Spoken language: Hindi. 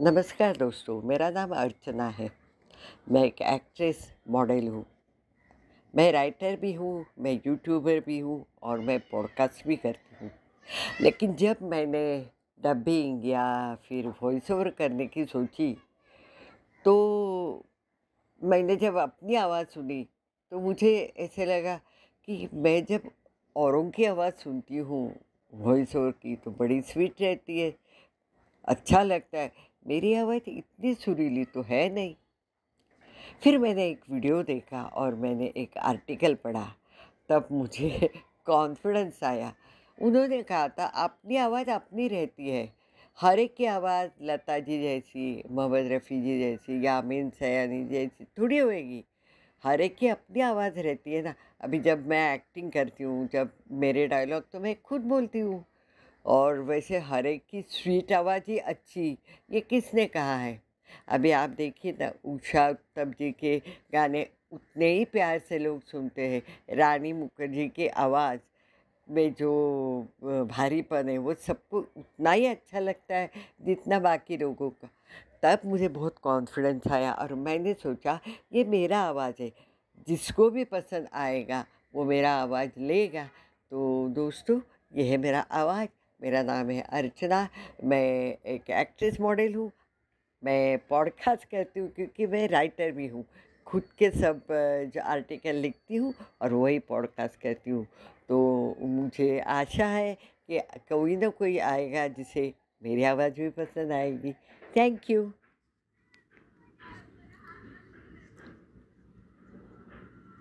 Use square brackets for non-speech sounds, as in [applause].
नमस्कार दोस्तों, मेरा नाम अर्चना है। मैं एक एक्ट्रेस, मॉडल हूँ। मैं राइटर भी हूँ, मैं यूट्यूबर भी हूँ और मैं पॉडकास्ट भी करती हूँ। लेकिन जब मैंने डबिंग या फिर वॉइस ओवर करने की सोची तो मैंने जब अपनी आवाज़ सुनी तो मुझे ऐसे लगा कि मैं जब औरों की आवाज़ सुनती हूँ वॉइस ओवर की तो बड़ी स्वीट रहती है अच्छा लगता है। मेरी आवाज़ इतनी सुरीली तो है नहीं। फिर मैंने एक वीडियो देखा और मैंने एक आर्टिकल पढ़ा। तब मुझे [laughs] कॉन्फिडेंस आया। उन्होंने कहा था, अपनी आवाज़ अपनी रहती है। हर एक की आवाज़ लता जी जैसी, मोहम्मद रफ़ी जी जैसी या अमीन सयानी जैसी थोड़ी होएगी। हर एक की अपनी आवाज़ रहती है ना। अभी जब मैं एक्टिंग करती हूँ, जब मेरे डायलॉग तो मैं खुद बोलती हूँ। और वैसे हर एक की स्वीट आवाज़ ही अच्छी, ये किसने कहा है? अभी आप देखिए ना, उषा उत्तम जी के गाने उतने ही प्यार से लोग सुनते हैं। रानी मुखर्जी की आवाज़ में जो भारीपन है, वो सबको उतना ही अच्छा लगता है जितना बाकी लोगों का। तब मुझे बहुत कॉन्फिडेंस आया और मैंने सोचा, ये मेरा आवाज़ है, जिसको भी पसंद आएगा, वो मेरा आवाज़ लेगा। तो दोस्तों, यह है मेरा आवाज़। मेरा नाम है अर्चना, मैं एक एक्ट्रेस मॉडल हूँ, मैं पॉडकास्ट करती हूँ क्योंकि मैं राइटर भी हूँ, खुद के सब जो आर्टिकल लिखती हूँ और वही पॉडकास्ट करती हूँ। तो मुझे आशा है कि कोई ना कोई आएगा जिसे मेरी आवाज़ भी पसंद आएगी। Thank you.